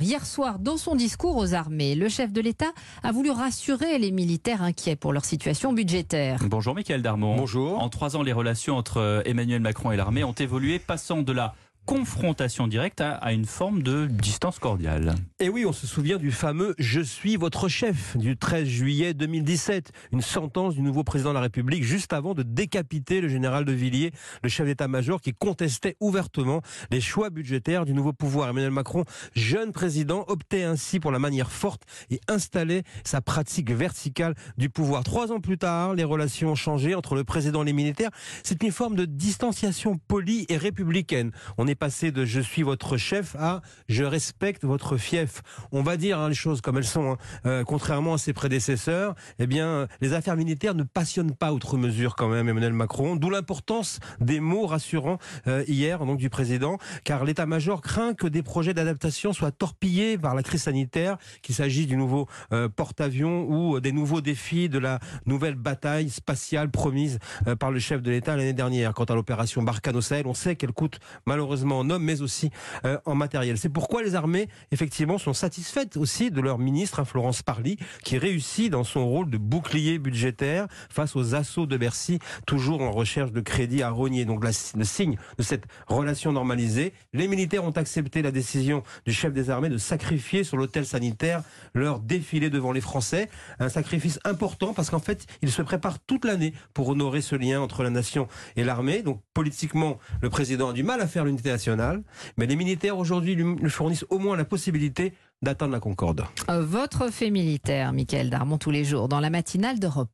Hier soir, dans son discours aux armées, le chef de l'État a voulu rassurer les militaires inquiets pour leur situation budgétaire. Bonjour Michael Darmon. Bonjour. En trois ans, les relations entre Emmanuel Macron et l'armée ont évolué, passant de la confrontation directe à, une forme de distance cordiale. Et oui, on se souvient du fameux Je suis votre chef du 13 juillet 2017, une sentence du nouveau président de la République juste avant de décapiter le général de Villiers, le chef d'état-major qui contestait ouvertement les choix budgétaires du nouveau pouvoir. Emmanuel Macron, jeune président, optait ainsi pour la manière forte et installait sa pratique verticale du pouvoir. Trois ans plus tard, les relations ont changé entre le président et les militaires. C'est une forme de distanciation polie et républicaine. On passé de je suis votre chef à je respecte votre fief. On va dire hein, les choses comme elles sont. Hein. Euh, contrairement à ses prédécesseurs, eh bien, les affaires militaires ne passionnent pas outre mesure quand même Emmanuel Macron. D'où l'importance des mots rassurants euh, hier donc du président, car l'état-major craint que des projets d'adaptation soient torpillés par la crise sanitaire, qu'il s'agisse du nouveau euh, porte-avions ou des nouveaux défis de la nouvelle bataille spatiale promise par le chef de l'État l'année dernière. Quant à l'opération Barkhane au Sahel, on sait qu'elle coûte malheureusement en hommes, mais aussi euh, en matériel. C'est pourquoi les armées, effectivement, sont satisfaites aussi de leur ministre, hein, Florence Parly, qui réussit dans son rôle de bouclier budgétaire face aux assauts de Bercy, toujours en recherche de crédit à rogner. Donc le signe de cette relation normalisée. Les militaires ont accepté la décision du chef des armées de sacrifier sur l'hôtel sanitaire leur défilé devant les Français. Un sacrifice important parce qu'en fait, ils se préparent toute l'année pour honorer ce lien entre la nation et l'armée. Donc politiquement, le président a du mal à faire l'unité mais les militaires aujourd'hui lui fournissent au moins la possibilité d'atteindre la concorde. Euh, votre fait militaire, Michael Darmon, tous les jours, dans la matinale d'Europe.